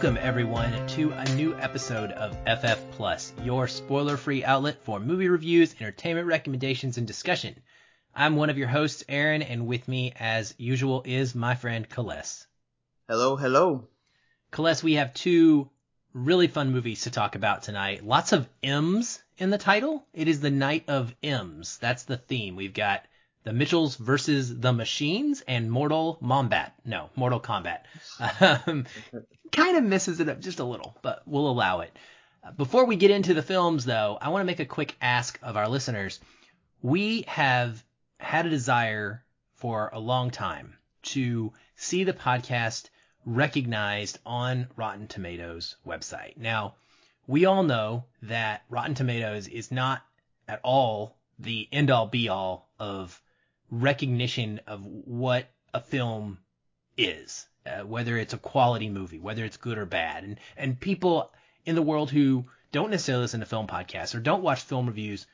Welcome everyone to a new episode of FF Plus, your spoiler-free outlet for movie reviews, entertainment recommendations, and discussion. I'm one of your hosts, Aaron, and with me, as usual, is my friend Kales. Hello, hello. Kales, we have two really fun movies to talk about tonight. Lots of M's in the title. It is the night of M's. That's the theme. We've got the Mitchells versus the Machines and Mortal Mombat. No, Mortal Kombat. Um, kind of misses it up just a little, but we'll allow it. Before we get into the films, though, I want to make a quick ask of our listeners. We have had a desire for a long time to see the podcast recognized on Rotten Tomatoes website. Now, we all know that Rotten Tomatoes is not at all the end all be all of recognition of what a film is, uh, whether it's a quality movie, whether it's good or bad. And, and people in the world who don't necessarily listen to film podcasts or don't watch film reviews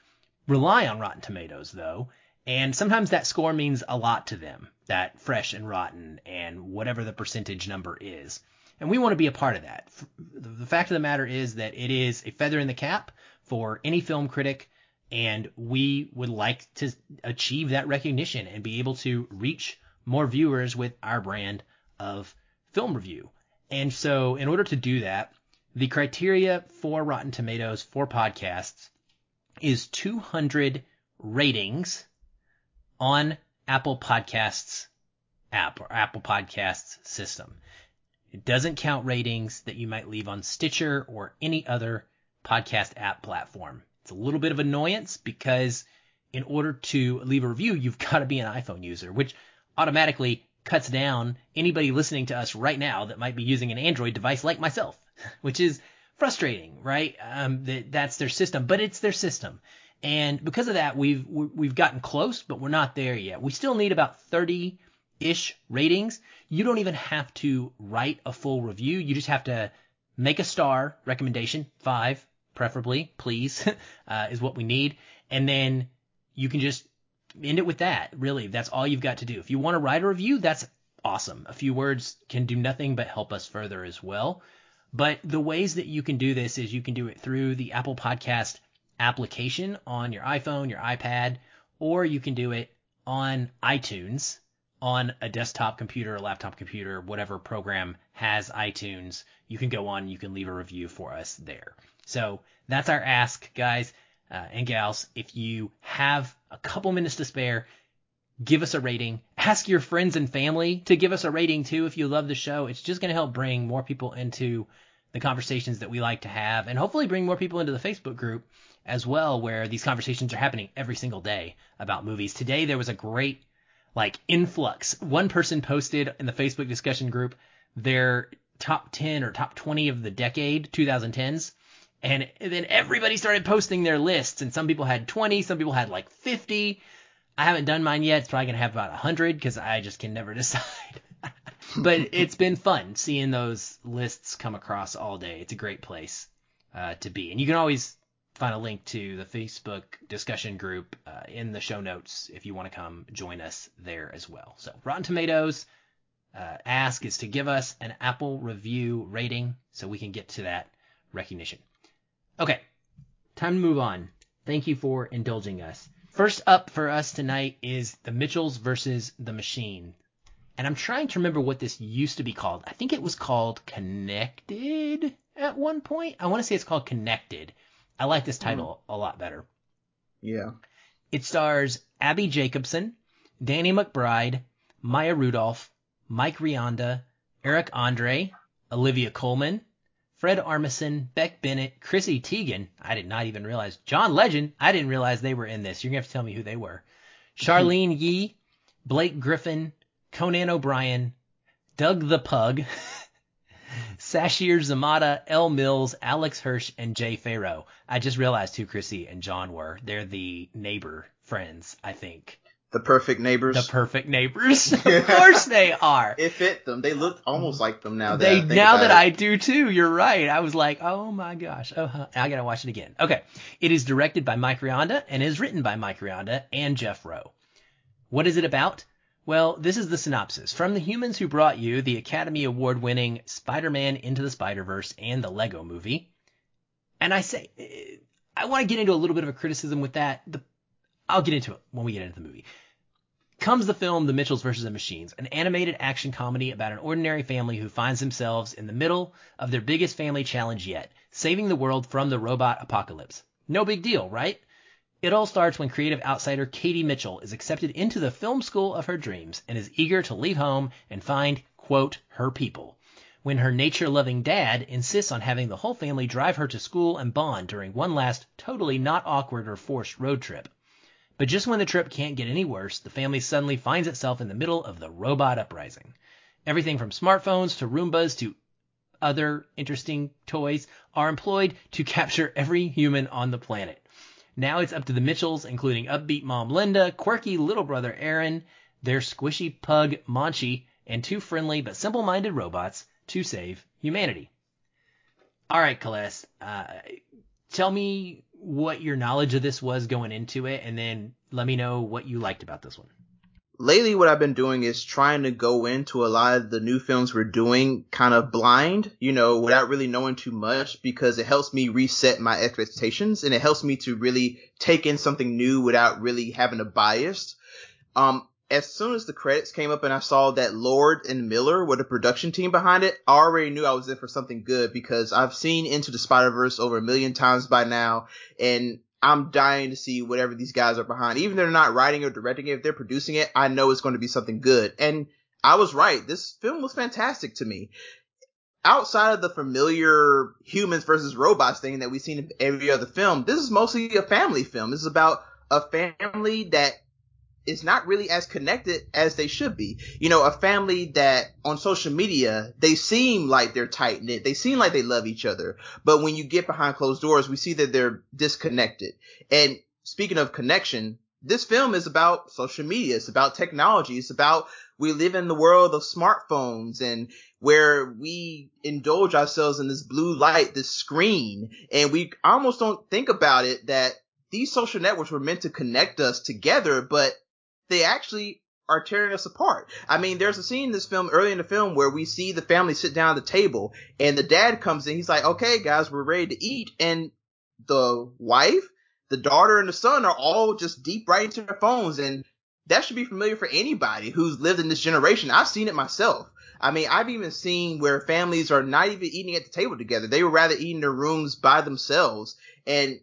rely on Rotten Tomatoes though. And sometimes that score means a lot to them, that fresh and rotten and whatever the percentage number is. And we want to be a part of that. The fact of the matter is that it is a feather in the cap for any film critic and we would like to achieve that recognition and be able to reach more viewers with our brand of film review. And so, in order to do that, the criteria for Rotten Tomatoes for podcasts is 200 ratings on Apple Podcasts app or Apple Podcasts system. It doesn't count ratings that you might leave on Stitcher or any other podcast app platform. It's a little bit of annoyance because in order to leave a review, you've got to be an iPhone user, which automatically cuts down anybody listening to us right now that might be using an Android device like myself, which is frustrating, right? Um, that that's their system, but it's their system. And because of that, we've we've gotten close, but we're not there yet. We still need about 30 ish ratings. You don't even have to write a full review. You just have to make a star recommendation, five, preferably, please, uh, is what we need. And then you can just end it with that. Really, that's all you've got to do. If you want to write a review, that's awesome. A few words can do nothing but help us further as well. But the ways that you can do this is you can do it through the Apple Podcast application on your iPhone, your iPad, or you can do it on iTunes on a desktop computer, a laptop computer, whatever program has iTunes. You can go on, you can leave a review for us there. So that's our ask, guys uh, and gals. If you have a couple minutes to spare, give us a rating. Ask your friends and family to give us a rating too if you love the show. It's just going to help bring more people into the conversations that we like to have and hopefully bring more people into the Facebook group as well where these conversations are happening every single day about movies. Today there was a great like influx. One person posted in the Facebook discussion group their top 10 or top 20 of the decade 2010s and then everybody started posting their lists, and some people had 20, some people had like 50. I haven't done mine yet. It's probably gonna have about 100 because I just can never decide. but it's been fun seeing those lists come across all day. It's a great place uh, to be, and you can always find a link to the Facebook discussion group uh, in the show notes if you want to come join us there as well. So Rotten Tomatoes. Uh, ask is to give us an Apple review rating so we can get to that recognition. Okay, time to move on. Thank you for indulging us. First up for us tonight is the Mitchells versus the Machine. And I'm trying to remember what this used to be called. I think it was called Connected at one point. I want to say it's called Connected. I like this title mm. a lot better. Yeah. It stars Abbi Jacobson, Danny McBride, Maya Rudolph, Mike Rianda, Eric Andre, Olivia Colman, Fred Armisen, Beck Bennett, Chrissy Teigen. I did not even realize. John Legend. I didn't realize they were in this. You're going to have to tell me who they were. Charlene Yi, Blake Griffin, Conan O'Brien, Doug the Pug, Sasheer Zamata, Elle Mills, Alex Hirsch, and Jay Pharoah. I just realized who Chrissy and John were. They're the neighbor friends, I think. The perfect neighbors. The perfect neighbors. of course they are. It fit them. They look almost like them now. That they now that it. I do too. You're right. I was like, oh my gosh. Oh, huh. I gotta watch it again. Okay. It is directed by Mike Rianda and is written by Mike Rianda and Jeff Rowe. What is it about? Well, this is the synopsis. From the humans who brought you the Academy Award winning Spider Man Into the Spider Verse and the Lego movie. And I say, eh, I want to get into a little bit of a criticism with that. The, I'll get into it when we get into the movie. Comes the film The Mitchells vs. the Machines, an animated action comedy about an ordinary family who finds themselves in the middle of their biggest family challenge yet, saving the world from the robot apocalypse. No big deal, right? It all starts when creative outsider Katie Mitchell is accepted into the film school of her dreams and is eager to leave home and find, quote, her people. When her nature loving dad insists on having the whole family drive her to school and bond during one last totally not awkward or forced road trip. But just when the trip can't get any worse, the family suddenly finds itself in the middle of the robot uprising. Everything from smartphones to Roombas to other interesting toys are employed to capture every human on the planet. Now it's up to the Mitchells, including upbeat mom Linda, quirky little brother Aaron, their squishy pug Monchi, and two friendly but simple minded robots to save humanity. All right, Celeste, uh, tell me what your knowledge of this was going into it, and then let me know what you liked about this one lately what I've been doing is trying to go into a lot of the new films we're doing kind of blind, you know, without really knowing too much because it helps me reset my expectations and it helps me to really take in something new without really having a bias. Um, as soon as the credits came up and I saw that Lord and Miller were the production team behind it, I already knew I was in for something good because I've seen Into the Spider Verse over a million times by now, and I'm dying to see whatever these guys are behind. Even if they're not writing or directing it, if they're producing it, I know it's going to be something good. And I was right. This film was fantastic to me. Outside of the familiar humans versus robots thing that we've seen in every other film, this is mostly a family film. This is about a family that is not really as connected as they should be. You know, a family that on social media, they seem like they're tight knit. They seem like they love each other. But when you get behind closed doors, we see that they're disconnected. And speaking of connection, this film is about social media. It's about technology. It's about we live in the world of smartphones and where we indulge ourselves in this blue light, this screen, and we almost don't think about it that these social networks were meant to connect us together, but they actually are tearing us apart. I mean, there's a scene in this film early in the film where we see the family sit down at the table and the dad comes in. He's like, okay, guys, we're ready to eat. And the wife, the daughter and the son are all just deep right into their phones. And that should be familiar for anybody who's lived in this generation. I've seen it myself. I mean, I've even seen where families are not even eating at the table together. They would rather eat in their rooms by themselves. And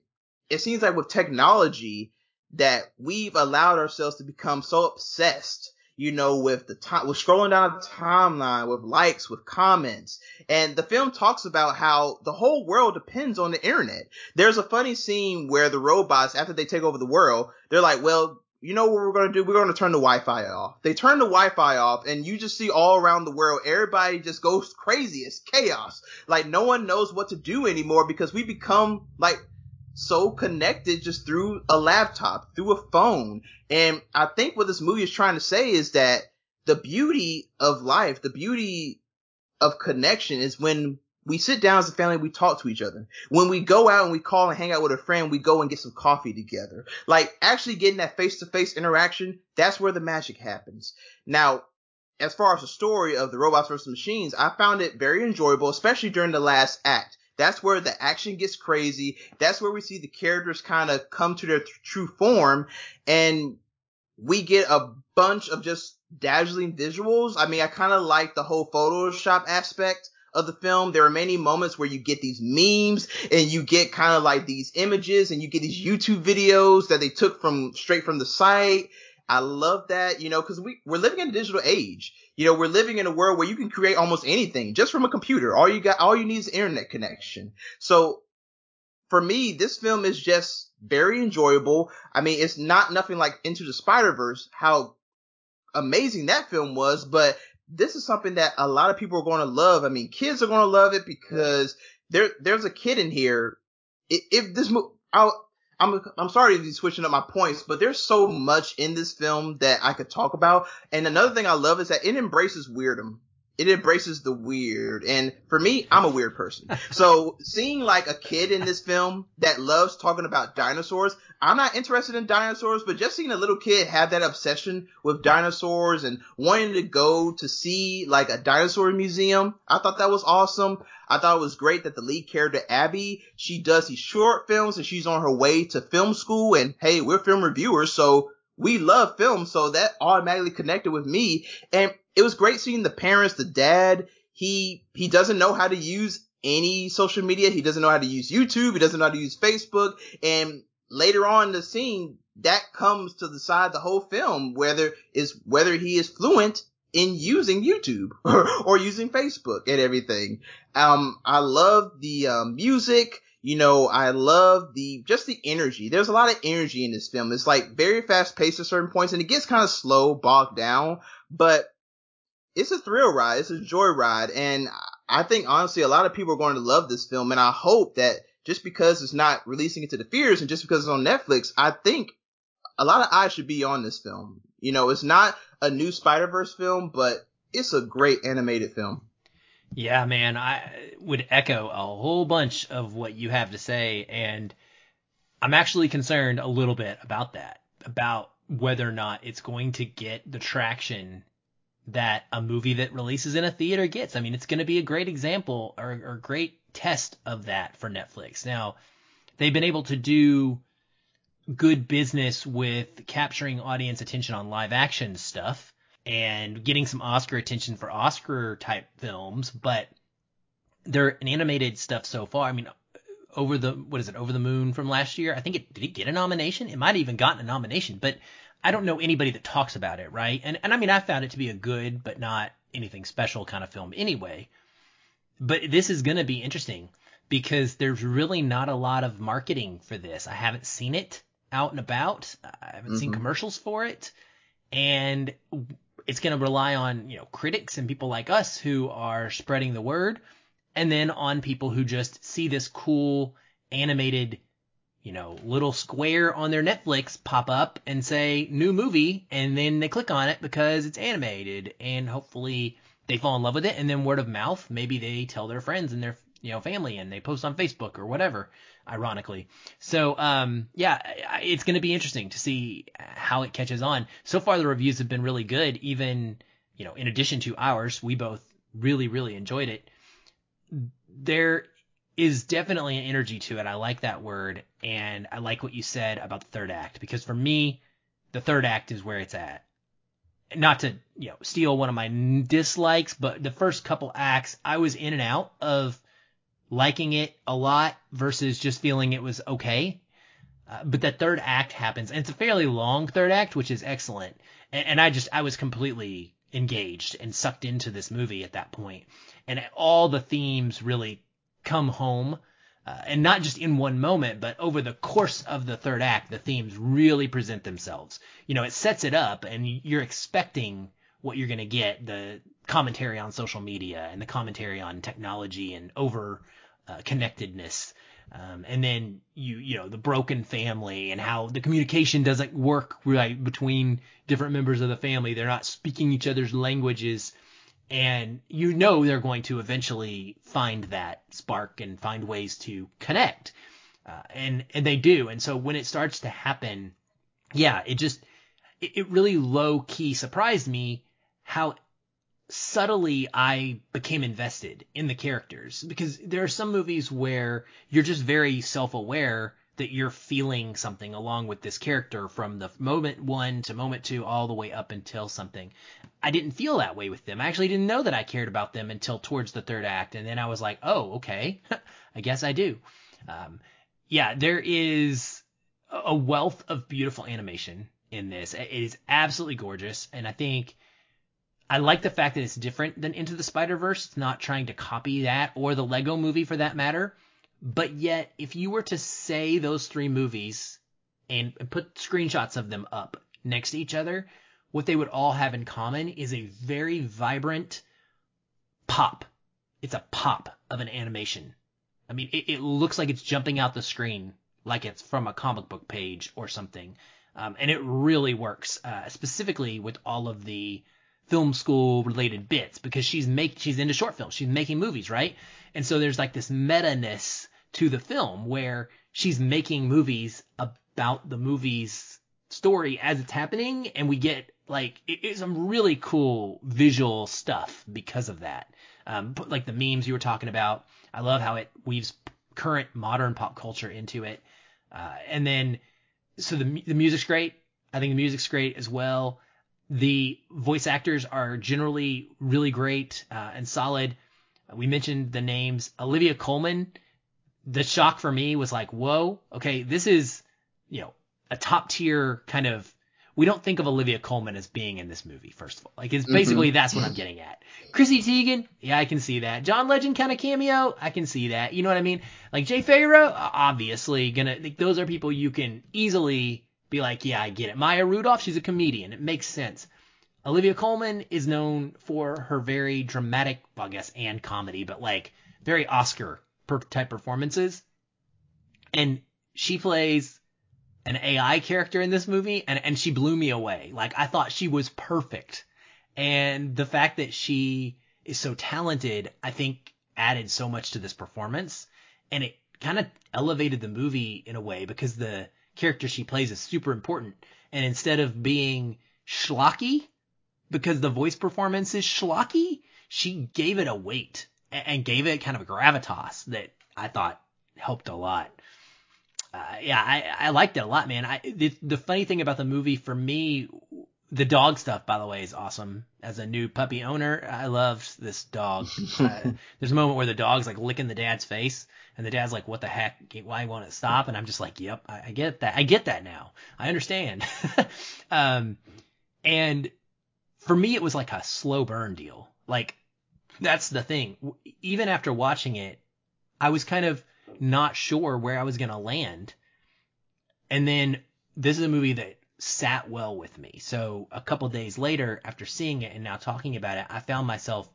it seems like with technology, that we've allowed ourselves to become so obsessed you know, with the time, with scrolling down the timeline, with likes, with comments. And the film talks about how the whole world depends on the internet. There's a funny scene where the robots, after they take over the world, they're like, well, you know what we're going to do? We're going to turn the Wi-Fi off. They turn the Wi-Fi off and you just see all around the world, everybody just goes crazy. It's chaos. Like no one knows what to do anymore because we become like so connected just through a laptop, through a phone. And I think what this movie is trying to say is that the beauty of life, the beauty of connection is when we sit down as a family, we talk to each other. When we go out and we call and hang out with a friend, we go and get some coffee together. Like actually getting that face to face interaction, that's where the magic happens. Now, as far as the story of the robots versus machines, I found it very enjoyable, especially during the last act. That's where the action gets crazy. That's where we see the characters kind of come to their th- true form and we get a bunch of just dazzling visuals. I mean, I kind of like the whole Photoshop aspect of the film. There are many moments where you get these memes and you get kind of like these images and you get these YouTube videos that they took from straight from the site. I love that, you know, cause we, we're living in a digital age. You know, we're living in a world where you can create almost anything just from a computer. All you got, all you need is internet connection. So for me, this film is just very enjoyable. I mean, it's not nothing like Into the Spider-Verse, how amazing that film was, but this is something that a lot of people are going to love. I mean, kids are going to love it because there, there's a kid in here. If, if this movie, I'll, I'm I'm sorry to be switching up my points, but there's so much in this film that I could talk about. And another thing I love is that it embraces weirdom. It embraces the weird. And for me, I'm a weird person. so seeing like a kid in this film that loves talking about dinosaurs, I'm not interested in dinosaurs, but just seeing a little kid have that obsession with dinosaurs and wanting to go to see like a dinosaur museum, I thought that was awesome. I thought it was great that the lead character, Abby, she does these short films and she's on her way to film school and hey, we're film reviewers, so we love film, so that automatically connected with me. And it was great seeing the parents, the dad. He he doesn't know how to use any social media. He doesn't know how to use YouTube. He doesn't know how to use Facebook. And later on in the scene, that comes to the side the whole film, whether is whether he is fluent in using YouTube or, or using Facebook and everything. Um, I love the um, music. You know, I love the just the energy. There's a lot of energy in this film. It's like very fast paced at certain points, and it gets kind of slow, bogged down. But it's a thrill ride. It's a joy ride. And I think honestly, a lot of people are going to love this film. And I hope that just because it's not releasing it to the theaters and just because it's on Netflix, I think a lot of eyes should be on this film. You know, it's not a new Spider Verse film, but it's a great animated film. Yeah, man, I would echo a whole bunch of what you have to say, and I'm actually concerned a little bit about that, about whether or not it's going to get the traction that a movie that releases in a theater gets. I mean, it's going to be a great example or, or great test of that for Netflix. Now, they've been able to do good business with capturing audience attention on live action stuff and getting some Oscar attention for Oscar type films, but their animated stuff so far, I mean, over the what is it, over the moon from last year? I think it did it get a nomination? It might have even gotten a nomination, but I don't know anybody that talks about it, right? And and I mean I found it to be a good but not anything special kind of film anyway. But this is going to be interesting because there's really not a lot of marketing for this. I haven't seen it out and about. I haven't mm-hmm. seen commercials for it. And it's going to rely on, you know, critics and people like us who are spreading the word and then on people who just see this cool animated you know, little square on their Netflix pop up and say new movie, and then they click on it because it's animated, and hopefully they fall in love with it, and then word of mouth, maybe they tell their friends and their you know family, and they post on Facebook or whatever. Ironically, so um, yeah, it's going to be interesting to see how it catches on. So far, the reviews have been really good. Even you know, in addition to ours, we both really really enjoyed it. There is definitely an energy to it. I like that word, and I like what you said about the third act because for me, the third act is where it's at. Not to you know steal one of my dislikes, but the first couple acts, I was in and out of liking it a lot versus just feeling it was okay. Uh, but that third act happens, and it's a fairly long third act, which is excellent. And, and I just I was completely engaged and sucked into this movie at that point, and all the themes really come home. Uh, and not just in one moment, but over the course of the third act, the themes really present themselves. You know, it sets it up, and you're expecting what you're going to get the commentary on social media and the commentary on technology and over uh, connectedness. Um, and then you, you know, the broken family and how the communication doesn't work right between different members of the family. They're not speaking each other's languages and you know they're going to eventually find that spark and find ways to connect. Uh, and and they do. And so when it starts to happen yeah it just it, it really low key surprised me how subtly I became invested in the characters. Because there are some movies where you're just very self-aware that you're feeling something along with this character from the moment one to moment two all the way up until something. I didn't feel that way with them. I actually didn't know that I cared about them until towards the third act, and then I was like, oh, okay, I guess I do. Um, yeah, there is a wealth of beautiful animation in this. It is absolutely gorgeous, and I think I like the fact that it's different than Into the Spider Verse. It's not trying to copy that or the Lego Movie for that matter. But yet, if you were to say those three movies and put screenshots of them up next to each other, what they would all have in common is a very vibrant pop. It's a pop of an animation. I mean, it, it looks like it's jumping out the screen like it's from a comic book page or something. Um, and it really works, uh, specifically with all of the film school related bits because she's make she's into short films. She's making movies, right? And so there's like this meta-ness to the film where she's making movies about the movie's story as it's happening and we get like it, it's some really cool visual stuff because of that. Um, like the memes you were talking about. I love how it weaves current modern pop culture into it. Uh, and then, so the the music's great. I think the music's great as well. The voice actors are generally really great uh, and solid. We mentioned the names Olivia Colman. The shock for me was like, whoa, okay, this is you know a top tier kind of we don't think of Olivia Colman as being in this movie, first of all. Like, it's basically mm-hmm. that's what I'm getting at. Chrissy Teigen, yeah, I can see that. John Legend kind of cameo, I can see that. You know what I mean? Like, Jay Pharoah, obviously, gonna, like, those are people you can easily be like, yeah, I get it. Maya Rudolph, she's a comedian. It makes sense. Olivia Colman is known for her very dramatic, well, I guess, and comedy, but like, very Oscar type performances. And she plays an AI character in this movie and, and she blew me away. Like I thought she was perfect. And the fact that she is so talented, I think added so much to this performance and it kind of elevated the movie in a way because the character she plays is super important. And instead of being schlocky, because the voice performance is schlocky, she gave it a weight and gave it kind of a gravitas that I thought helped a lot uh, yeah, I, I liked it a lot, man. I the, the funny thing about the movie for me, the dog stuff, by the way, is awesome. As a new puppy owner, I loved this dog. uh, there's a moment where the dog's like licking the dad's face, and the dad's like, "What the heck? Why won't it stop?" And I'm just like, "Yep, I, I get that. I get that now. I understand." um, and for me, it was like a slow burn deal. Like that's the thing. Even after watching it, I was kind of not sure where I was going to land. And then this is a movie that sat well with me. So a couple days later, after seeing it and now talking about it, I found myself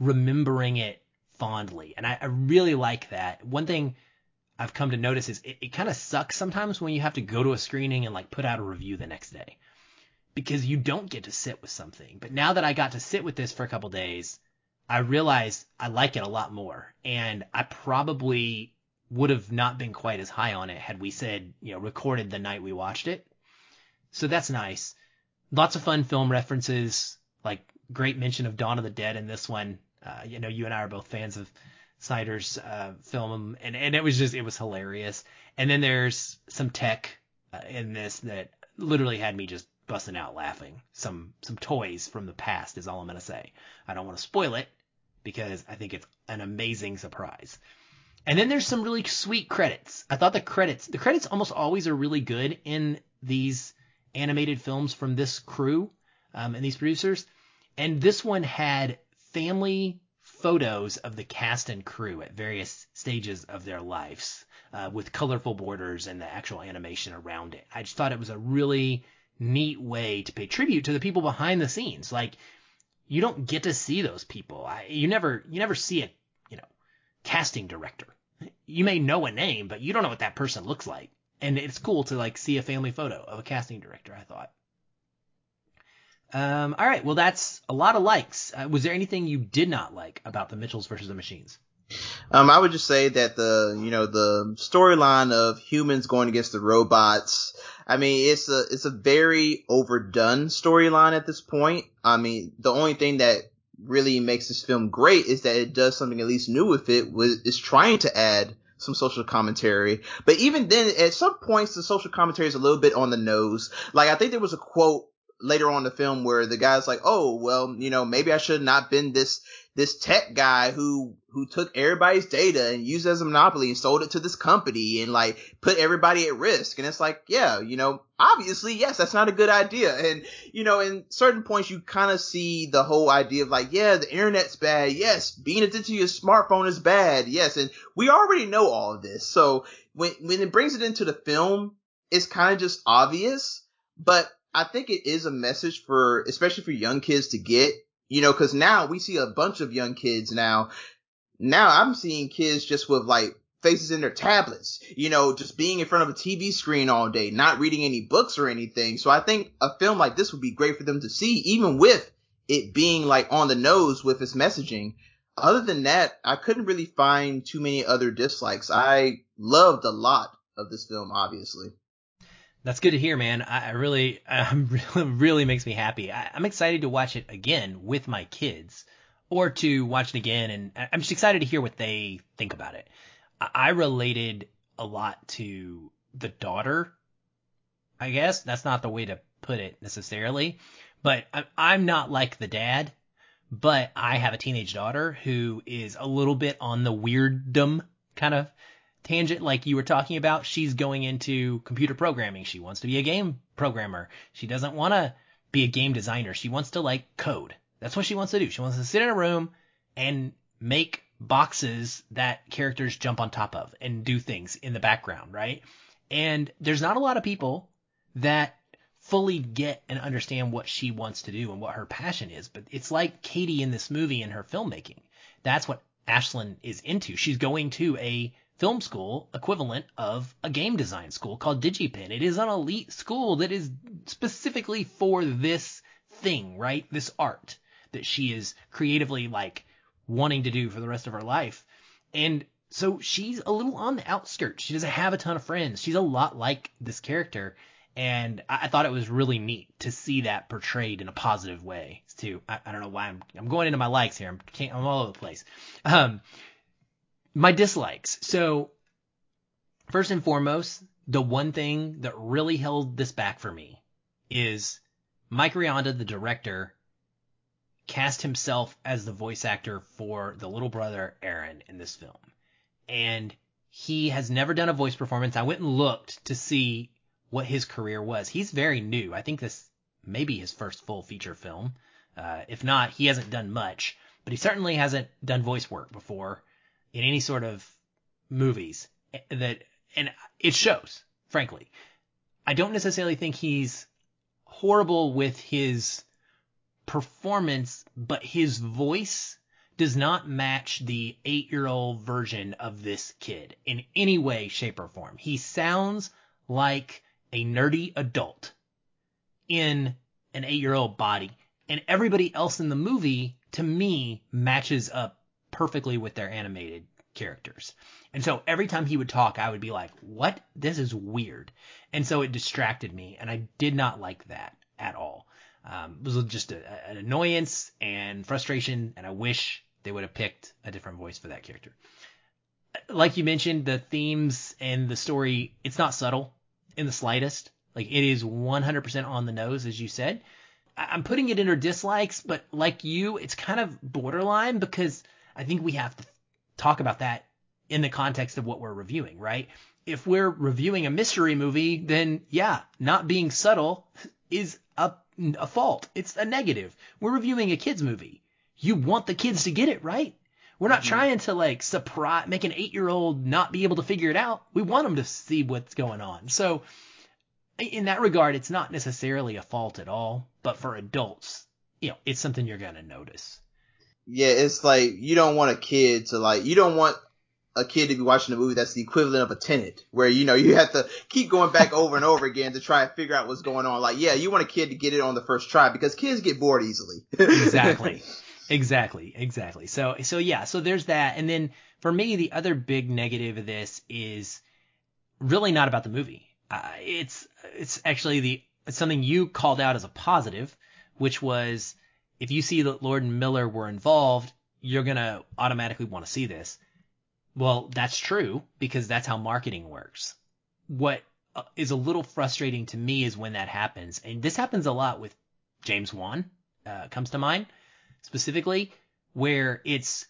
remembering it fondly. And I, I really like that. One thing I've come to notice is it, it kind of sucks sometimes when you have to go to a screening and like put out a review the next day because you don't get to sit with something. But now that I got to sit with this for a couple days, I realized I like it a lot more. And I probably would have not been quite as high on it had we said, you know, recorded the night we watched it. So that's nice. Lots of fun film references, like great mention of Dawn of the Dead in this one. Uh, you know, you and I are both fans of Snyder's uh, film, and and it was just it was hilarious. And then there's some tech uh, in this that literally had me just busting out laughing. Some some toys from the past is all I'm gonna say. I don't want to spoil it because I think it's an amazing surprise. And then there's some really sweet credits. I thought the credits, the credits almost always are really good in these animated films from this crew um, and these producers. And this one had family photos of the cast and crew at various stages of their lives uh, with colorful borders and the actual animation around it. I just thought it was a really neat way to pay tribute to the people behind the scenes. Like you don't get to see those people. I, you never you never see a you know casting director. You may know a name, but you don't know what that person looks like. And it's cool to like see a family photo of a casting director. I thought. Um, all right, well that's a lot of likes. Uh, was there anything you did not like about the Mitchells versus the Machines? Um, I would just say that the you know the storyline of humans going against the robots I mean, it's a it's a very overdone storyline at this point. I mean, the only thing that really makes this film great is that it does something at least new with it. Was is trying to add some social commentary, but even then, at some points, the social commentary is a little bit on the nose. Like I think there was a quote later on in the film where the guy's like, "Oh, well, you know, maybe I should have not been this this tech guy who who took everybody's data and used as a monopoly and sold it to this company and like put everybody at risk. And it's like, yeah, you know, obviously, yes, that's not a good idea. And you know, in certain points, you kind of see the whole idea of like, yeah, the internet's bad. Yes, being addicted to your smartphone is bad. Yes, and we already know all of this. So when when it brings it into the film, it's kind of just obvious, but I think it is a message for, especially for young kids to get you know, cause now we see a bunch of young kids now. Now I'm seeing kids just with like faces in their tablets, you know, just being in front of a TV screen all day, not reading any books or anything. So I think a film like this would be great for them to see, even with it being like on the nose with its messaging. Other than that, I couldn't really find too many other dislikes. I loved a lot of this film, obviously. That's good to hear, man. I, really, um, really, really makes me happy. I, I'm excited to watch it again with my kids, or to watch it again, and I'm just excited to hear what they think about it. I, I related a lot to the daughter. I guess that's not the way to put it necessarily, but I, I'm not like the dad. But I have a teenage daughter who is a little bit on the weirdum kind of tangent like you were talking about. She's going into computer programming. She wants to be a game programmer. She doesn't want to be a game designer. She wants to like code. That's what she wants to do. She wants to sit in a room and make boxes that characters jump on top of and do things in the background, right? And there's not a lot of people that fully get and understand what she wants to do and what her passion is. But it's like Katie in this movie and her filmmaking. That's what Ashlyn is into. She's going to a film school equivalent of a game design school called DigiPen. It is an elite school that is specifically for this thing, right? This art that she is creatively like wanting to do for the rest of her life. And so she's a little on the outskirts. She doesn't have a ton of friends. She's a lot like this character and I, thought it was really neat to see that portrayed in a positive way too. I, I don't know why I'm I'm going into my likes here. I'm I'm all over the place. Um, my dislikes. So first and foremost, the one thing that really held this back for me is Mike Rianda, the director, cast himself as the voice actor for the little brother Aaron in this film, and he has never done a voice performance. I went and looked to see what his career was. He's very new. I think this may be his first full feature film. Uh, if not, he hasn't done much, but he certainly hasn't done voice work before in any sort of movies eh, that, and it shows, frankly. I don't necessarily think he's horrible with his performance, but his voice does not match the eight year old version of this kid in any way, shape, or form. He sounds like a nerdy adult in an eight year old body. And everybody else in the movie, to me, matches up perfectly with their animated characters. And so every time he would talk, I would be like, what? This is weird. And so it distracted me. And I did not like that at all. Um, it was just a, an annoyance and frustration. And I wish they would have picked a different voice for that character. Like you mentioned, the themes and the story, it's not subtle in the slightest. Like it is 100% on the nose, as you said. I'm putting it in her dislikes, but like you, it's kind of borderline because I think we have to talk about that in the context of what we're reviewing, right? If we're reviewing a mystery movie, then yeah, not being subtle is a, a fault. It's a negative. We're reviewing a kids movie. You want the kids to get it, right? We're not mm-hmm. trying to like surprise, make an eight year old not be able to figure it out. We want them to see what's going on. So in that regard, it's not necessarily a fault at all, but for adults, you know, it's something you're going to notice. Yeah, it's like you don't want a kid to like, you don't want a kid to be watching a movie that's the equivalent of a Tenet, where you know you have to keep going back over and over again to try and figure out what's going on. Like, yeah, you want a kid to get it on the first try because kids get bored easily. exactly. Exactly, exactly. So, so yeah, so there's that. And then for me, the other big negative of this is really not about the movie. Uh, it's, it's actually the, it's something you called out as a positive, which was if you see that Lord and Miller were involved, you're going to automatically want to see this. Well, that's true because that's how marketing works. What uh, a little frustrating to me is when that happens. And this happens a lot with James Wan, uh, comes to mind specifically, where it's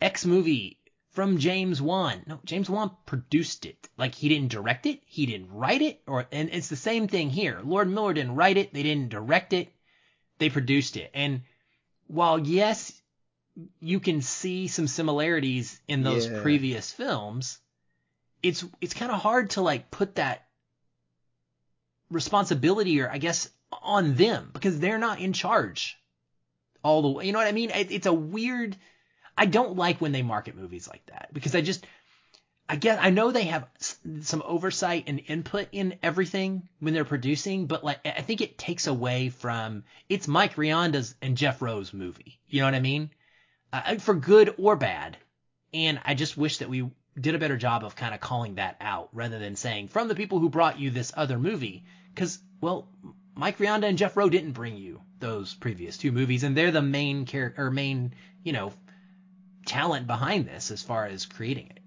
X movie from James Wan. No, James Wan produced it. Like he didn't direct it, he didn't write it, or and it's the same thing here. Lord Miller didn't write it, they didn't direct it, they produced it. And while yes, you can see some similarities in those yeah. previous films, it's it's kind of hard to like put that responsibility or I guess on them because they're not in charge all the way. You know what I mean? It, it's a weird. I don't like when they market movies like that because I just I guess I know they have some oversight and input in everything when they're producing, but like I think it takes away from it's Mike Rianda's and Jeff Rowe's movie. You know what I mean? Uh, for good or bad. And I just wish that we did a better job of kind of calling that out rather than saying from the people who brought you this other movie. Because well, Mike Rianda and Jeff Rowe didn't bring you those previous two movies, and they're the main character or main you know talent behind this as far as creating it.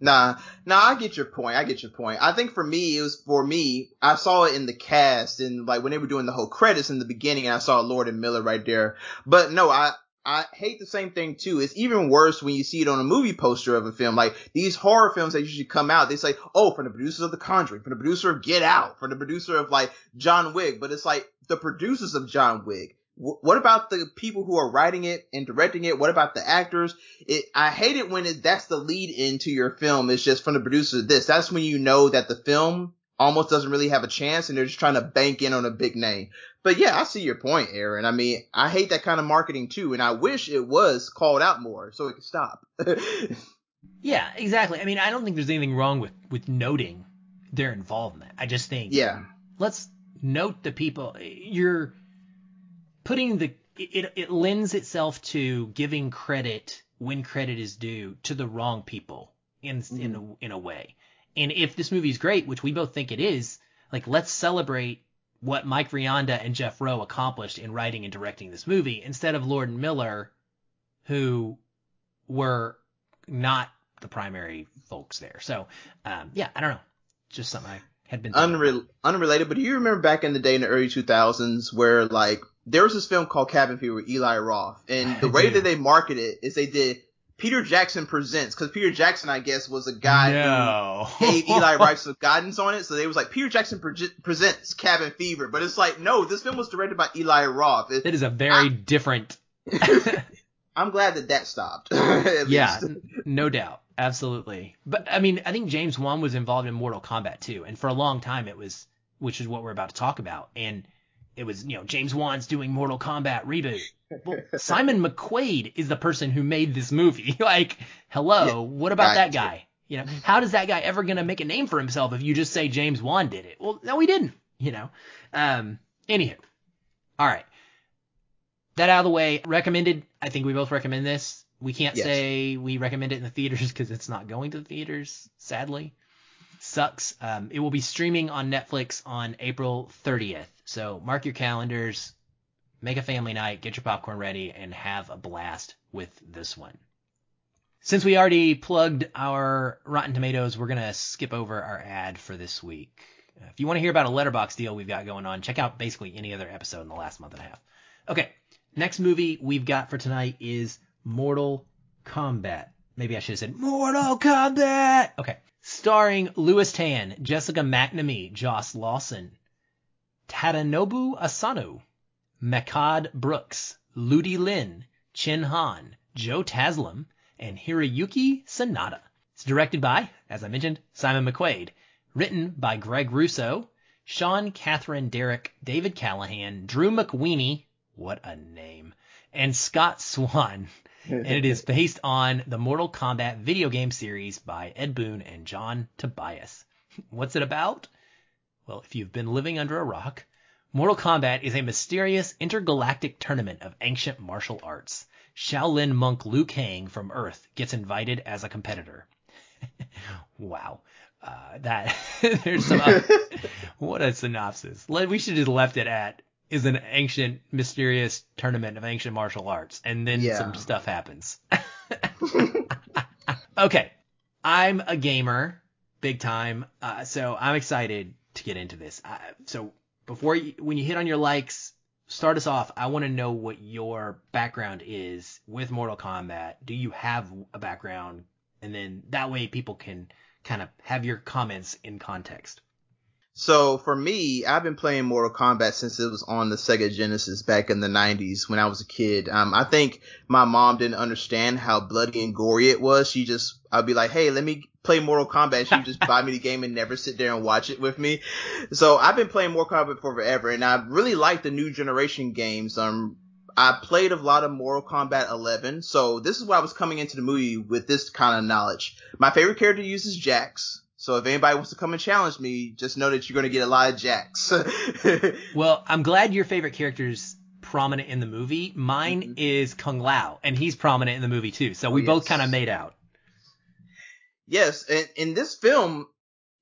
Nah, nah, I get your point. I get your point. I think for me, it was for me, I saw it in the cast and like when they were doing the whole credits in the beginning, and I saw Lord and Miller right there. But no, I, I hate the same thing too. It's even worse when you see it on a movie poster of a film. Like these horror films that usually come out, they say, oh, from the producers of The Conjuring, from the producer of Get Out, from the producer of like John Wick. But it's like the producers of John Wick what about the people who are writing it and directing it? What about the actors? It, I hate it when it, that's the lead into your film. It's just from the producer of this. That's when you know that the film almost doesn't really have a chance and they're just trying to bank in on a big name. But yeah, I see your point, Aaron. I mean, I hate that kind of marketing too, and I wish it was called out more so it could stop. yeah, exactly. I mean, I don't think there's anything wrong with with noting their involvement. I just think yeah, let's note the people. You're putting the it, it lends itself to giving credit when credit is due to the wrong people in mm. in a, in a way. And if this movie is great, which we both think it is, like let's celebrate what Mike Rianda and Jeff Rowe accomplished in writing and directing this movie instead of Lord and Miller, who were not the primary folks there. So, um, yeah, I don't know, just something I had been Unre- unrelated. But do you remember back in the day in the early 2000s where like there was this film called Cabin Fever with Eli Roth, and the way that they marketed it is they did Peter Jackson presents because Peter Jackson, I guess, was a guy no. who gave Eli rights of guidance on it. So they was like Peter Jackson pre- presents Cabin Fever, but it's like no, this film was directed by Eli Roth. It, it is a very I, different. I'm glad that that stopped. yeah, no doubt, absolutely. But I mean, I think James Wan was involved in Mortal Kombat too, and for a long time it was, which is what we're about to talk about, and it was, you know, James Wan's doing Mortal Kombat reboot. Well, Simon McQuoid is the person who made this movie. like, hello, yeah, what about that guy? You know, how does that guy ever gonna make a name for himself if you just say James Wan did it? Well, no, he didn't. You know. Um. Anywho, all right. That out of the way. Recommended. I think we both recommend this. We can't yes. say we recommend it in the theaters because it's not going to the theaters, sadly sucks. Um, it will be streaming on Netflix on April 30th. So mark your calendars, make a family night, get your popcorn ready, and have a blast with this one. Since we already plugged our Rotten Tomatoes, we're going to skip over our ad for this week. If you want to hear about a Letterboxd deal we've got going on, check out basically any other episode in the last month and a half. Okay, next movie we've got for tonight is Mortal Kombat. Maybe I should have said Mortal Kombat. Okay, starring Lewis Tan, Jessica McNamee, Josh Lawson, Tadanobu Asano, Mehcad Brooks, Ludi Lin, Chin Han, Joe Taslim, and Hiroyuki Sanada. It's directed by, as I mentioned, Simon McQuoid. Written by Greg Russo, Sean Catherine Derek, David Callaham, Drew McWeeny, what a name, and Scott Swan and it is based on the Mortal Kombat video game series by Ed Boon and John Tobias. What's it about? Well, if you've been living under a rock, Mortal Kombat is a mysterious intergalactic tournament of ancient martial arts. Shaolin monk Liu Kang from Earth gets invited as a competitor. wow. Uh, that there's some uh, what a synopsis. We should have left it at is an ancient, mysterious tournament of ancient martial arts, and then yeah. some stuff happens. okay, I'm a gamer, big time, uh, so I'm excited to get into this. Uh, so before you, when you hit on your likes, start us off. I want to know what your background is with Mortal Kombat. Do you have a background? And then that way people can kind of have your comments in context. So for me, I've been playing Mortal Kombat since it was on the Sega Genesis back in the 90s when I was a kid. Um, I think my mom didn't understand how bloody and gory it was. She just, I'd be like, hey, let me play Mortal Kombat. She would just buy me the game and never sit there and watch it with me. So I've been playing Mortal Kombat for forever and I really like the new generation games. Um, I played a lot of Mortal Kombat 11, so this is why I was coming into the movie with this kind of knowledge. My favorite character uses Jax. So if anybody wants to come and challenge me, just know that you're going to get a lot of jacks. well, I'm glad your favorite character's prominent in the movie. Mine mm-hmm. is Kung Lao, and he's prominent in the movie too. So we oh, yes. both kind of made out. Yes, and in this film,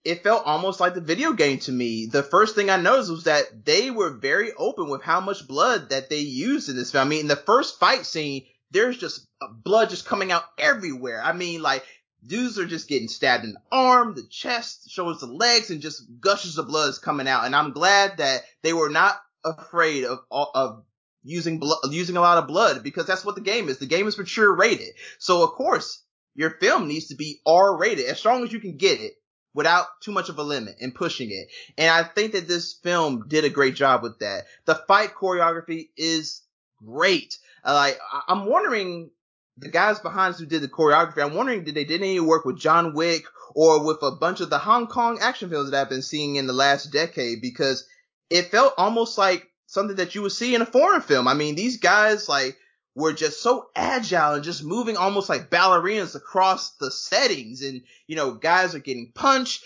it felt almost like the video game to me. The first thing I noticed was that they were very open with how much blood that they used in this film. I mean, in the first fight scene, there's just blood just coming out everywhere. I mean, like dudes are just getting stabbed in the arm, the chest, shows the legs, and just gushes of blood is coming out. And I'm glad that they were not afraid of of using blood, using a lot of blood because that's what the game is. The game is mature rated. So of course, your film needs to be R rated as strong as you can get it without too much of a limit and pushing it. And I think that this film did a great job with that. The fight choreography is great. Uh, like I'm wondering the guys behind us who did the choreography, I'm wondering did they did any work with John Wick or with a bunch of the Hong Kong action films that I've been seeing in the last decade because it felt almost like something that you would see in a foreign film. I mean, these guys like were just so agile and just moving almost like ballerinas across the settings. And, you know, guys are getting punched.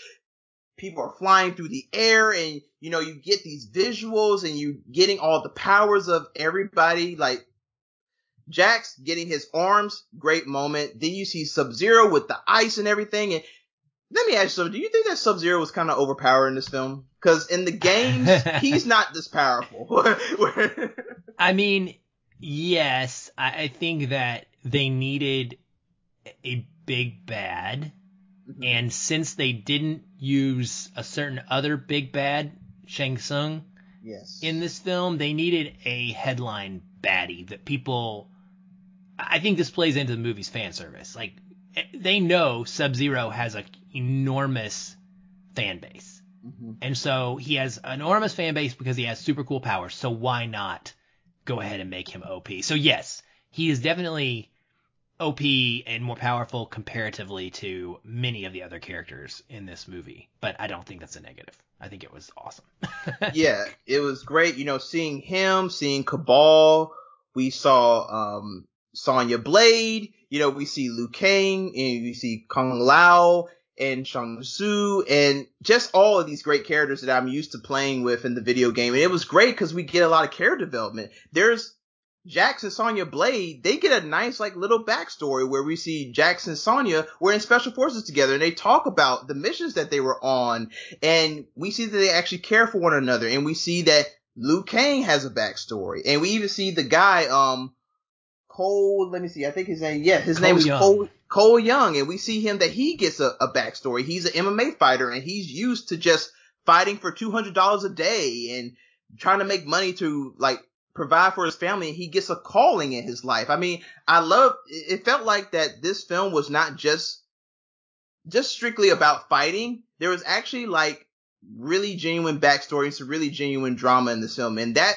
People are flying through the air and, you know, you get these visuals and you getting all the powers of everybody. Like Jax getting his arms, great moment. Then you see Sub-Zero with the ice and everything. And let me ask you something. Do you think that Sub-Zero was kind of overpowered in this film? Cause in the games, he's not this powerful. I mean, yes, I, I think that they needed a big bad. Mm-hmm. And since they didn't use a certain other big bad, Shang Tsung, yes. in this film, they needed a headline baddie that people. I think this plays into the movie's fan service. Like, they know Sub Zero has an enormous fan base. Mm-hmm. And so he has an enormous fan base because he has super cool powers. So why not go ahead and make him OP. So yes, he is definitely OP and more powerful comparatively to many of the other characters in this movie. But I don't think that's a negative. I think it was awesome. yeah, it was great. You know, seeing him, seeing Kabal. We saw um, Sonya Blade. You know, we see Liu Kang and we see Kung Lao and Shang Tsung and just all of these great characters that I'm used to playing with in the video game. And it was great because we get a lot of character development. There's Jax and Sonya Blade, they get a nice like little backstory where we see Jax and Sonya were in special forces together and they talk about the missions that they were on and we see that they actually care for one another and we see that Liu Kang has a backstory and we even see the guy, um, Cole, let me see, I think his name, yeah, his Cole name is Young. Cole, Cole Young, and we see him that he gets a, a backstory. He's an MMA fighter, and he's used to just fighting for two hundred dollars a day and trying to make money to like provide for his family. And he gets a calling in his life. I mean, I love. It felt like that this film was not just just strictly about fighting. There was actually like really genuine backstory and some really genuine drama in this film, and that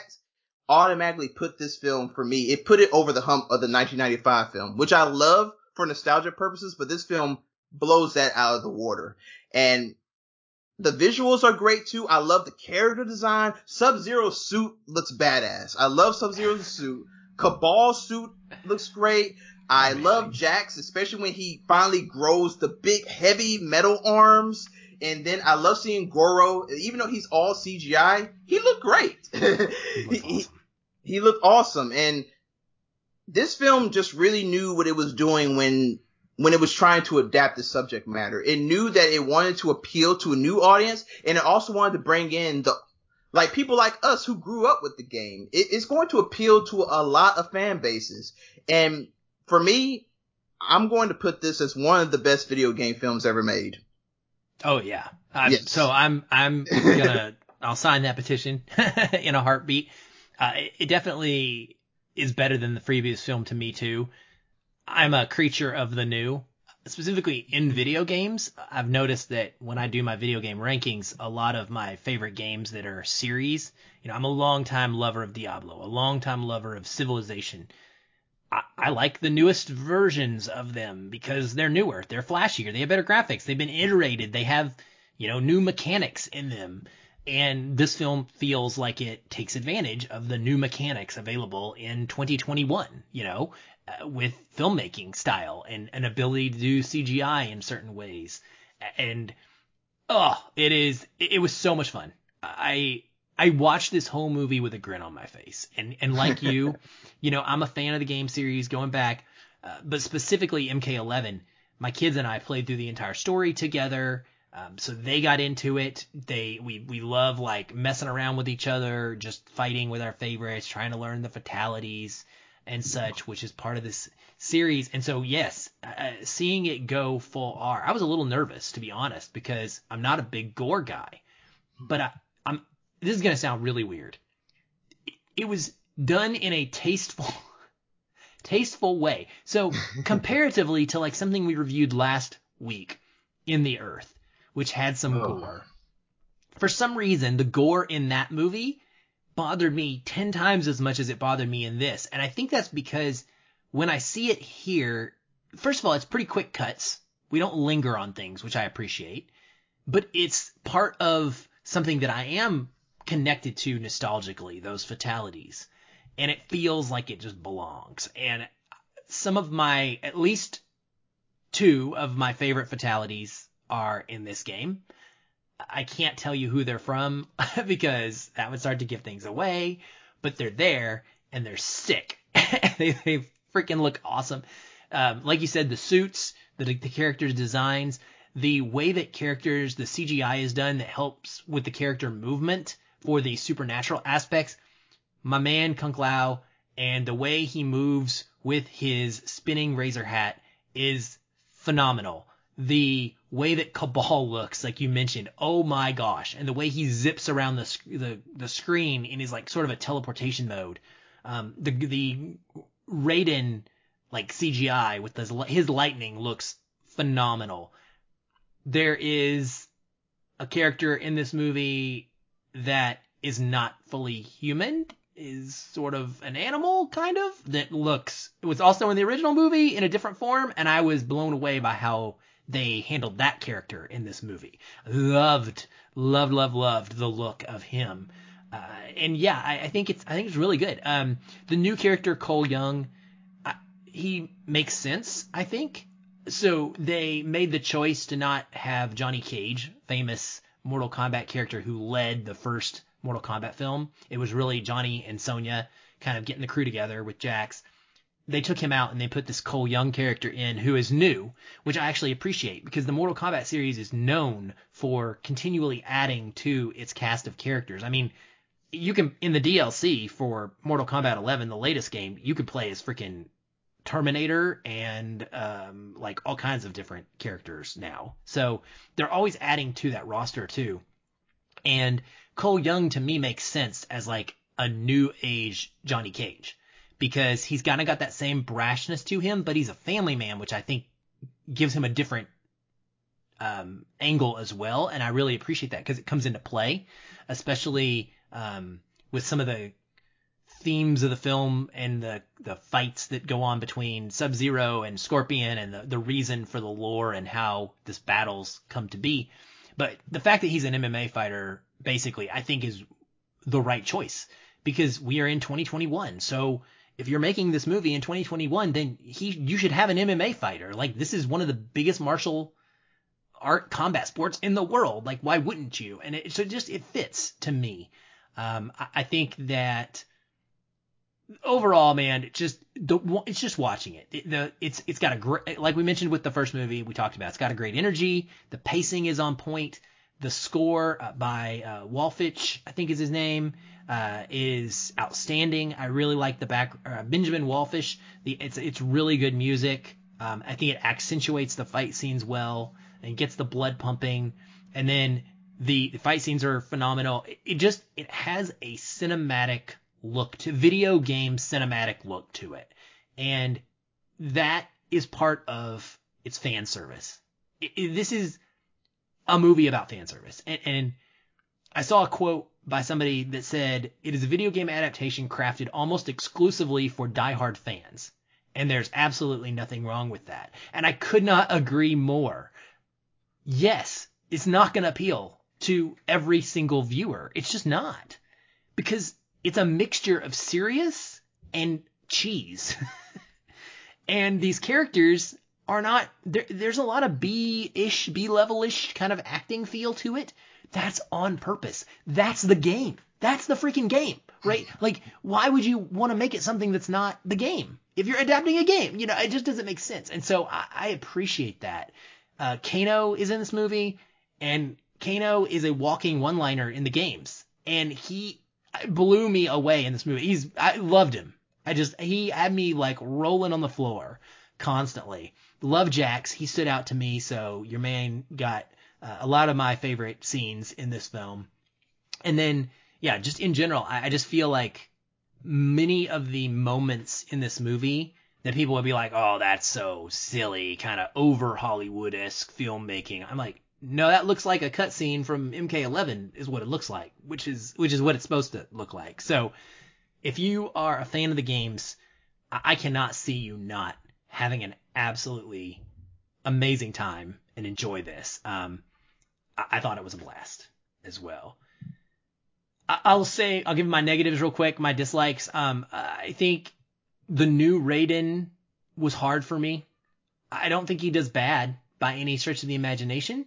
automatically put this film for me. It put it over the hump of the 1995 film, which I love for nostalgia purposes, but this film blows that out of the water. And the visuals are great too. I love the character design. Sub-Zero suit looks badass. I love Sub-Zero's suit. Kabal suit looks great. I love Jax, especially when he finally grows the big heavy metal arms. And then I love seeing Goro, even though he's all CGI, he looked great. He, awesome he looked awesome. And this film just really knew what it was doing when when it was trying to adapt the subject matter. It knew that it wanted to appeal to a new audience and it also wanted to bring in the like people like us who grew up with the game. It, it's going to appeal to a lot of fan bases. And for me, I'm going to put this as one of the best video game films ever made. Oh yeah. yes. So I'm I'm gonna I'll sign that petition in a heartbeat. Uh, it, it definitely is better than the previous film to me too. I'm a creature of the new. Specifically in video games, I've noticed that when I do my video game rankings, a lot of my favorite games that are series, you know, I'm a long time lover of Diablo, a long time lover of Civilization. I, I like the newest versions of them because they're newer, they're flashier, they have better graphics, they've been iterated, they have, you know, new mechanics in them And this film feels like it takes advantage of the new mechanics available in 2021, you know, uh, with filmmaking style and an ability to do CGI in certain ways. And oh, it is it, it was so much fun. I I watched this whole movie with a grin on my face. And and like you, you know, I'm a fan of the game series going back, uh, but specifically MK11. My kids and I played through the entire story together. Um, so they got into it. They we we love like messing around with each other, just fighting with our favorites, trying to learn the fatalities and such, which is part of this series. And so yes, uh, seeing it go full R, I was a little nervous to be honest because I'm not a big gore guy, but I, I'm. This is gonna sound really weird. It, it was done in a tasteful. tasteful way. So comparatively to like something we reviewed last week in the earth which had some oh. gore. For some reason, the gore in that movie bothered me 10 times as much as it bothered me in this. And I think that's because when I see it here, first of all, it's pretty quick cuts. We don't linger on things, which I appreciate, but it's part of something that I am connected to nostalgically, those fatalities. And it feels like it just belongs. And some of my, at least two of my favorite fatalities are in this game. I can't tell you who they're from because that would start to give things away, but they're there and they're sick. they, they freaking look awesome. Um, like you said, the suits, the, the characters' designs, the way that characters, the CGI is done that helps with the character movement for the supernatural aspects. My man Kung Lao and the way he moves with his spinning razor hat is phenomenal. The way that Kabal looks, like you mentioned, oh my gosh, and the way he zips around the the, the screen in his like sort of a teleportation mode. Um, the the Raiden like CGI with his his lightning looks phenomenal. There is a character in this movie that is not fully human, is sort of an animal kind of that looks it was also in the original movie in a different form and I was blown away by how they handled that character in this movie. Loved, loved, loved, loved the look of him. Uh, and yeah, I, I, think it's I think it's really good. Um, the new character Cole Young, uh, he makes sense. I think so. They made the choice to not have Johnny Cage, famous Mortal Kombat character who led the first Mortal Kombat film. It was really Johnny and Sonya kind of getting the crew together with Jax they took him out and they put this Cole Young character in who is new, which I actually appreciate because the Mortal Kombat series is known for continually adding to its cast of characters. I mean, you can in the DLC for Mortal Kombat 11, the latest game, you could play as freaking Terminator and um, like all kinds of different characters now. So they're always adding to that roster too. And Cole Young to me makes sense as like a new age Johnny Cage because he's kind of got that same brashness to him, but he's a family man, which I think gives him a different um, angle as well. And I really appreciate that because it comes into play, especially um, with some of the themes of the film and the the fights that go on between Sub Zero and Scorpion and the, the reason for the lore and how this battles come to be. But the fact that he's an MMA fighter, basically, I think is the right choice because we are in 2021. So if you're making this movie in 2021, then he you should have an MMA fighter. Like this is one of the biggest martial art combat sports in the world. Like why wouldn't you? And it so just it fits to me. Um, I, I think that overall, man, it just the it's just watching it. it. The it's it's got a great like we mentioned with the first movie we talked about. It's got a great energy. The pacing is on point. The score uh, by uh, Wallfisch, I think is his name, uh, is outstanding. I really like the back uh, Benjamin Wallfisch. The it's it's really good music. Um, I think it accentuates the fight scenes well and gets the blood pumping. And then the, the fight scenes are phenomenal. It, it just it has a cinematic look to video game cinematic look to it, and that is part of its fan service. It, it, this is a movie about fan service. And, and I saw a quote by somebody that said it is a video game adaptation crafted almost exclusively for diehard fans. And there's absolutely nothing wrong with that. And I could not agree more. Yes, it's not going to appeal to every single viewer. It's just not. Because it's a mixture of serious and cheese. and these characters are not there, there's a lot of B-ish, B-level-ish kind of acting feel to it. That's on purpose. That's the game. That's the freaking game, right? Like, why would you want to make it something that's not the game? If you're adapting a game, you know, it just doesn't make sense. And so I, I appreciate that. Uh, Kano is in this movie, and Kano is a walking one-liner in the games, and he blew me away in this movie. He's I loved him. I just he had me like rolling on the floor constantly. Love Jax. He stood out to me. So your man got uh, a lot of my favorite scenes in this film. And then, yeah, just in general, I, I just feel like many of the moments in this movie that people would be like, oh, that's so silly, kind of over Hollywood esque filmmaking. I'm like, no, that looks like a cutscene from MK11 is what it looks like, which is which is what it's supposed to look like. So, if you are a fan of the games, I cannot see you not having an absolutely amazing time and enjoy this. Um, I, I thought it was a blast as well. I, will say I'll give my negatives real quick. My dislikes. Um, I think the new Raiden was hard for me. I don't think he does bad by any stretch of the imagination,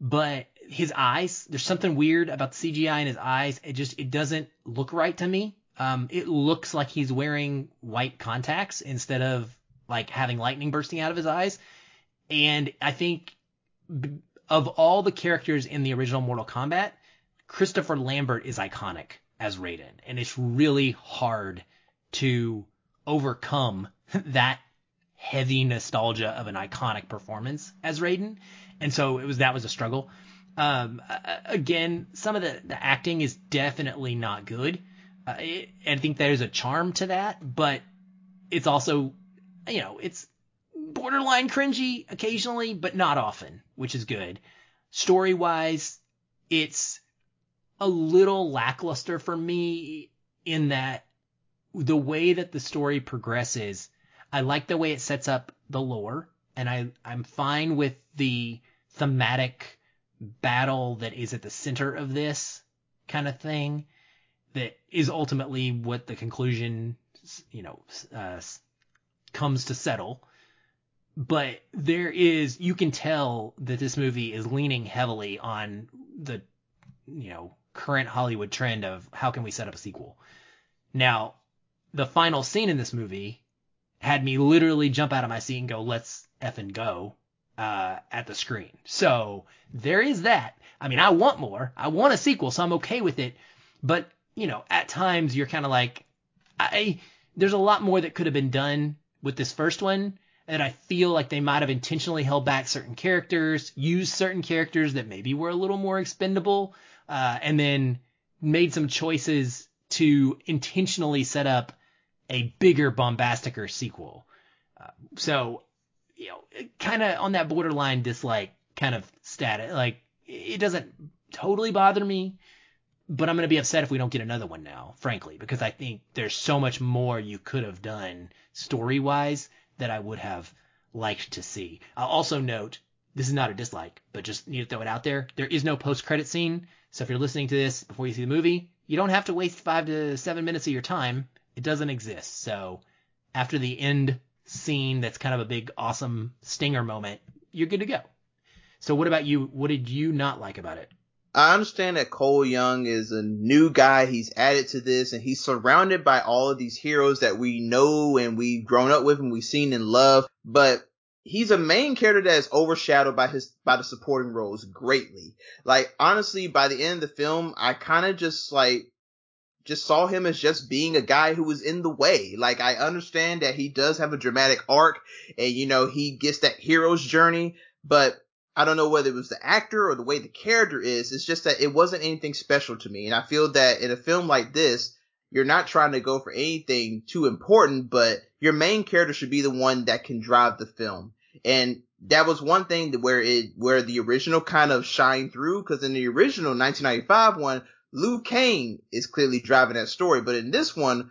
but his eyes, there's something weird about the CGI in his eyes. It just it doesn't look right to me. Um, it looks like he's wearing white contacts instead of like having lightning bursting out of his eyes. And I think of all the characters in the original Mortal Kombat, Christopher Lambert is iconic as Raiden, and it's really hard to overcome that heavy nostalgia of an iconic performance as Raiden. And so it was that was a struggle. Um, again, some of the, the acting is definitely not good. Uh, it, I think there's a charm to that, but it's also you know, it's borderline cringy occasionally, but not often, which is good. Story wise, it's a little lackluster for me in that the way that the story progresses, I like the way it sets up the lore, and I, I'm fine with the thematic battle that is at the center of this kind of thing that is ultimately what the conclusion, you know, uh, comes to settle. But there is, you can tell that this movie is leaning heavily on the, you know, current Hollywood trend of how can we set up a sequel. Now, the final scene in this movie had me literally jump out of my seat and go, let's effing go, uh, at the screen. So there is that. I mean, I want more. I want a sequel, so I'm okay with it. But, you know, at times you're kind of like, I, there's a lot more that could have been done with this first one and I feel like they might have intentionally held back certain characters, used certain characters that maybe were a little more expendable, uh, and then made some choices to intentionally set up a bigger, bombasticer sequel. Uh, so, you know, kind of on that borderline dislike kind of status. Like, it doesn't totally bother me, but I'm going to be upset if we don't get another one now, frankly, because I think there's so much more you could have done story wise that I would have liked to see. I'll also note this is not a dislike, but just need to throw it out there. There is no post credit scene. So if you're listening to this before you see the movie, you don't have to waste five to seven minutes of your time. It doesn't exist. So after the end scene, that's kind of a big, awesome stinger moment, you're good to go. So what about you? What did you not like about it? I understand that Cole Young is a new guy. He's added to this and he's surrounded by all of these heroes that we know and we've grown up with and we've seen and love. But he's a main character that is overshadowed by his, by the supporting roles greatly. Like honestly, by the end of the film, I kind of just like, just saw him as just being a guy who was in the way. Like I understand that he does have a dramatic arc and you know, he gets that hero's journey, but I don't know whether it was the actor or the way the character is. It's just that it wasn't anything special to me. And I feel that in a film like this, you're not trying to go for anything too important, but your main character should be the one that can drive the film. And that was one thing where it, where the original kind of shined through, cause in the original 1995 one, Liu Kang is clearly driving that story, but in this one,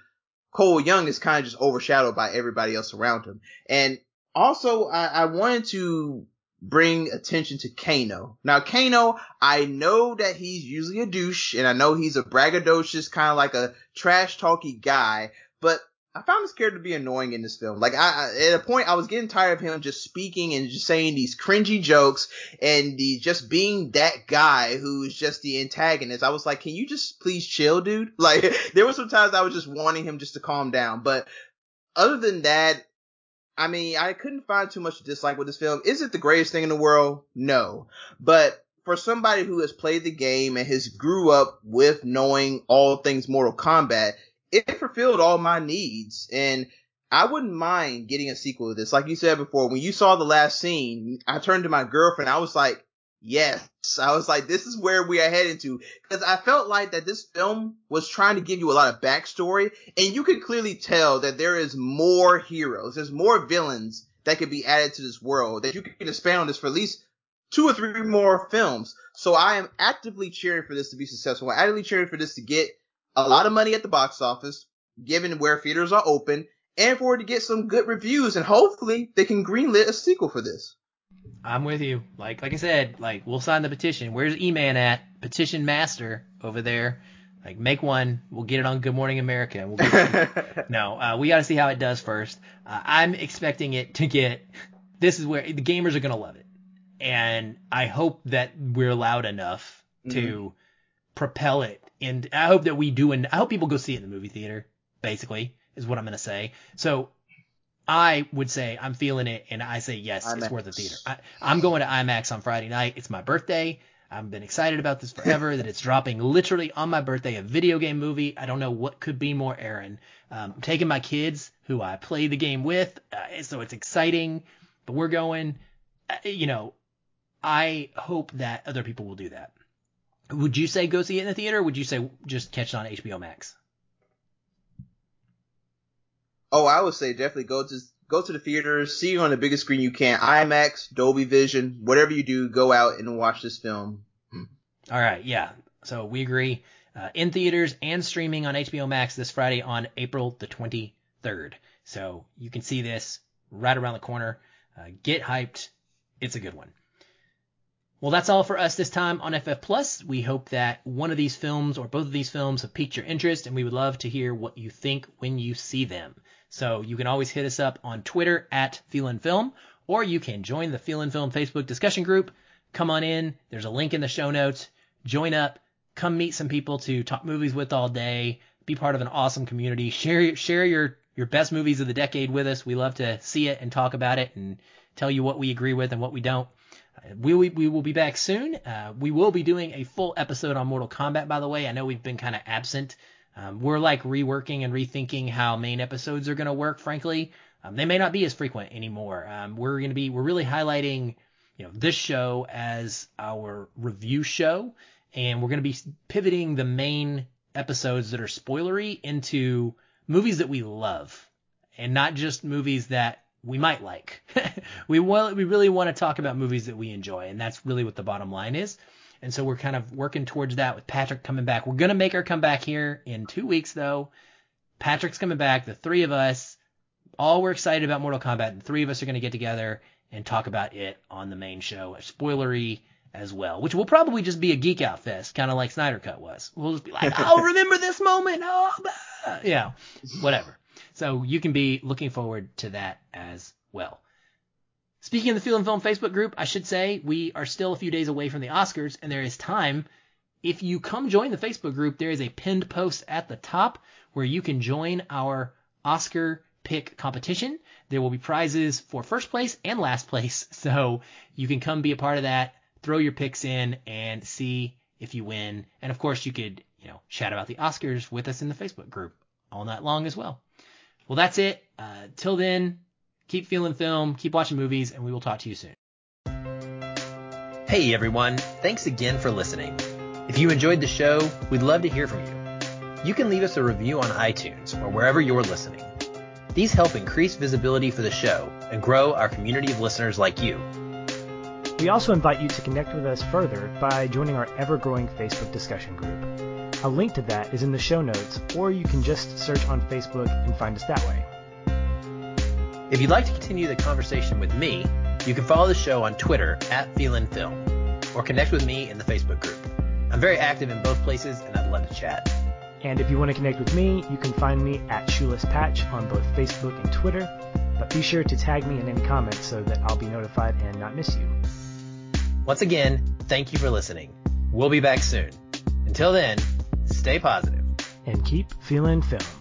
Cole Young is kind of just overshadowed by everybody else around him. And also, I, I wanted to bring attention to Kano. Now, Kano, I know that he's usually a douche, and I know he's a braggadocious, kind of like a trash talky guy, but I found him character to be annoying in this film. Like, I, I, at a point, I was getting tired of him just speaking and just saying these cringy jokes and the just being that guy who's just the antagonist. I was like, can you just please chill, dude? Like, there were some times I was just wanting him just to calm down, but other than that, I mean, I couldn't find too much to dislike with this film. Is it the greatest thing in the world? No. But for somebody who has played the game and has grew up with knowing all things Mortal Kombat, it fulfilled all my needs. And I wouldn't mind getting a sequel to this. Like you said before, when you saw the last scene, I turned to my girlfriend. I was like, yes. I was like, this is where we are heading to. Cause I felt like that this film was trying to give you a lot of backstory and you could clearly tell that there is more heroes. There's more villains that could be added to this world that you can expand on this for at least two or three more films. So I am actively cheering for this to be successful. I'm actively cheering for this to get a lot of money at the box office, given where theaters are open, and for it to get some good reviews. And hopefully they can greenlit a sequel for this. I'm with you. Like like I said, like we'll sign the petition. Where's E-Man at? Petition master over there. Like make one. We'll get it on Good Morning America. We'll no, uh, we got to see how it does first. Uh, I'm expecting it to get. This is where the gamers are gonna love it, and I hope that we're loud enough to mm-hmm. propel it. And I hope that we do. And I hope people go see it in the movie theater. Basically, is what I'm gonna say. So I would say I'm feeling it, and I say yes, IMAX. it's worth the theater. I, am going to IMAX on Friday night. It's my birthday. I've been excited about this forever. that it's dropping literally on my birthday, a video game movie. I don't know what could be more Aaron. Um, I'm taking my kids, who I play the game with, uh, so it's exciting. But we're going. Uh, you know, I hope that other people will do that. Would you say go see it in the theater? would you say just catch it on HBO Max? Oh, I would say definitely go to go to the theaters, see it on the biggest screen you can, IMAX, Dolby Vision, whatever you do, go out and watch this film. All right, yeah. So we agree. Uh, in theaters and streaming on HBO Max this Friday on April the 23rd. So you can see this right around the corner. Uh, get hyped. It's a good one. Well, that's all for us this time on FF Plus. We hope that one of these films or both of these films have piqued your interest, and we would love to hear what you think when you see them. So you can always hit us up on Twitter at Feelin Film, or you can join the Feelin Film Facebook discussion group. Come on in. There's a link in the show notes. Join up. Come meet some people to talk movies with all day. Be part of an awesome community. Share share your your best movies of the decade with us. We love to see it and talk about it and tell you what we agree with and what we don't. Uh, we, we, we will be back soon. Uh, we will be doing a full episode on Mortal Kombat, by the way. I know we've been kind of absent um, we're like reworking and rethinking how main episodes are going to work. Frankly, um, they may not be as frequent anymore. Um, we're going to be we're really highlighting you know this show as our review show, and we're going to be pivoting the main episodes that are spoilery into movies that we love, and not just movies that we might like. we want we really want to talk about movies that we enjoy, and that's really what the bottom line is. And so we're kind of working towards that with Patrick coming back. We're going to make our comeback here in two weeks, though. Patrick's coming back, the three of us. All we're excited about Mortal Kombat. The three of us are going to get together and talk about it on the main show, spoilery as well, which will probably just be a geek out fest, kind of like Snyder Cut was. We'll just be like, oh, remember this moment? Oh, yeah, whatever. So you can be looking forward to that as well. Speaking of the Feelin Film Facebook group, I should say we are still a few days away from the Oscars, and there is time. If you come join the Facebook group, there is a pinned post at the top where you can join our Oscar pick competition. There will be prizes for first place and last place, so you can come be a part of that, throw your picks in, and see if you win. And of course, you could, you know, chat about the Oscars with us in the Facebook group all night long as well. Well, that's it. Uh, till then, keep feeling film, keep watching movies, and we will talk to you soon. Hey everyone, thanks again for listening. If you enjoyed the show, we'd love to hear from you. You can leave us a review on iTunes or wherever you're listening. These help increase visibility for the show and grow our community of listeners like you. We also invite you to connect with us further by joining our ever growing Facebook discussion group. A link to that is in the show notes, or you can just search on Facebook and find us that way. If you'd like to continue the conversation with me, You can follow the show on Twitter at Feelin Film or connect with me in the Facebook group. I'm very active in both places and I'd love to chat. And if you want to connect with me, you can find me at Shoeless Patch on both Facebook and Twitter. But be sure to tag me in any comments so that I'll be notified and not miss you. Once again, thank you for listening. We'll be back soon. Until then, stay positive and keep feeling film.